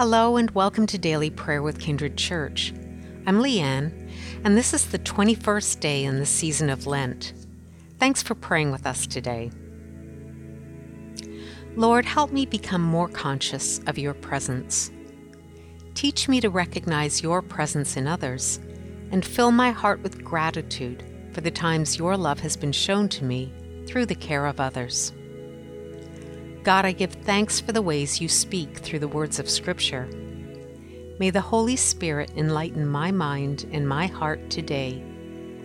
Hello and welcome to Daily Prayer with Kindred Church. I'm Leanne, and this is the 21st day in the season of Lent. Thanks for praying with us today. Lord, help me become more conscious of your presence. Teach me to recognize your presence in others and fill my heart with gratitude for the times your love has been shown to me through the care of others. God, I give thanks for the ways you speak through the words of Scripture. May the Holy Spirit enlighten my mind and my heart today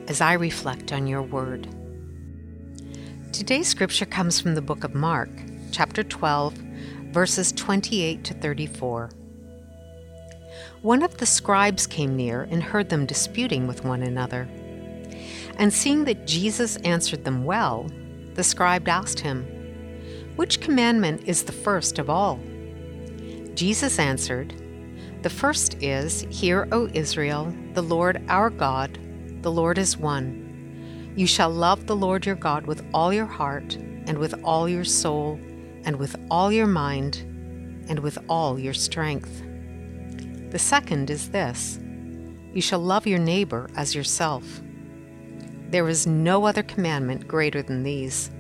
as I reflect on your word. Today's Scripture comes from the book of Mark, chapter 12, verses 28 to 34. One of the scribes came near and heard them disputing with one another. And seeing that Jesus answered them well, the scribe asked him, which commandment is the first of all? Jesus answered, The first is, Hear, O Israel, the Lord our God, the Lord is one. You shall love the Lord your God with all your heart, and with all your soul, and with all your mind, and with all your strength. The second is this You shall love your neighbor as yourself. There is no other commandment greater than these.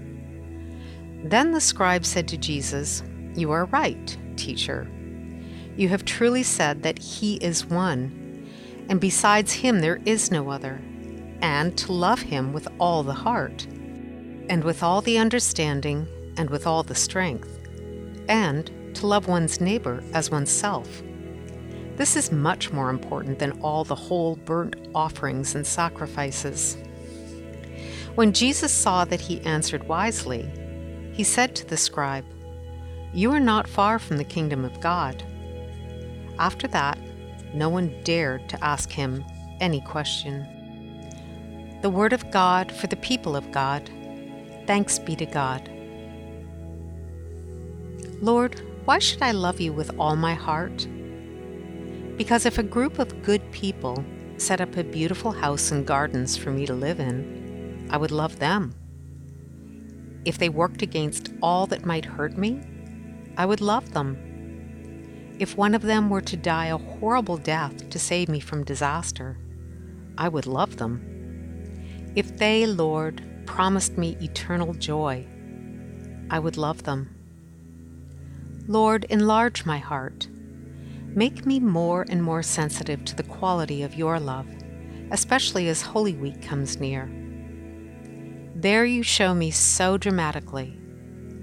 Then the scribe said to Jesus, You are right, teacher. You have truly said that He is one, and besides Him there is no other, and to love Him with all the heart, and with all the understanding, and with all the strength, and to love one's neighbor as oneself. This is much more important than all the whole burnt offerings and sacrifices. When Jesus saw that he answered wisely, he said to the scribe, You are not far from the kingdom of God. After that, no one dared to ask him any question. The Word of God for the people of God. Thanks be to God. Lord, why should I love you with all my heart? Because if a group of good people set up a beautiful house and gardens for me to live in, I would love them. If they worked against all that might hurt me, I would love them. If one of them were to die a horrible death to save me from disaster, I would love them. If they, Lord, promised me eternal joy, I would love them. Lord, enlarge my heart. Make me more and more sensitive to the quality of your love, especially as Holy Week comes near. There you show me so dramatically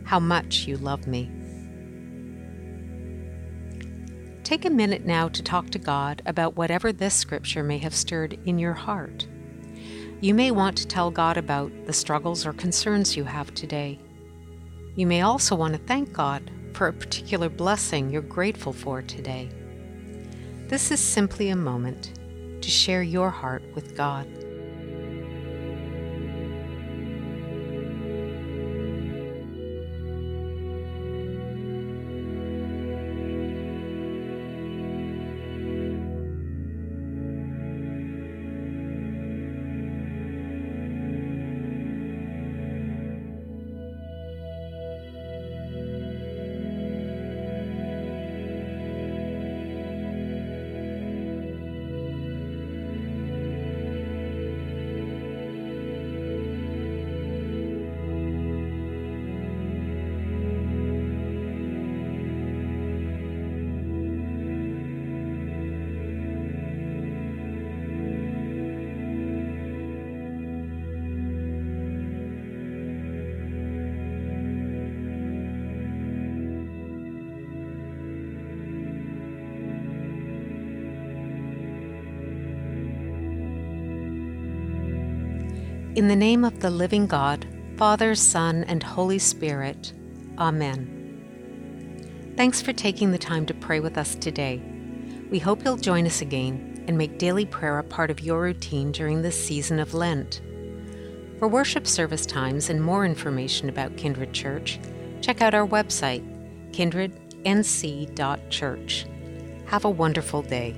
how much you love me. Take a minute now to talk to God about whatever this scripture may have stirred in your heart. You may want to tell God about the struggles or concerns you have today. You may also want to thank God for a particular blessing you're grateful for today. This is simply a moment to share your heart with God. In the name of the living God, Father, Son, and Holy Spirit. Amen. Thanks for taking the time to pray with us today. We hope you'll join us again and make daily prayer a part of your routine during this season of Lent. For worship service times and more information about Kindred Church, check out our website, kindrednc.church. Have a wonderful day.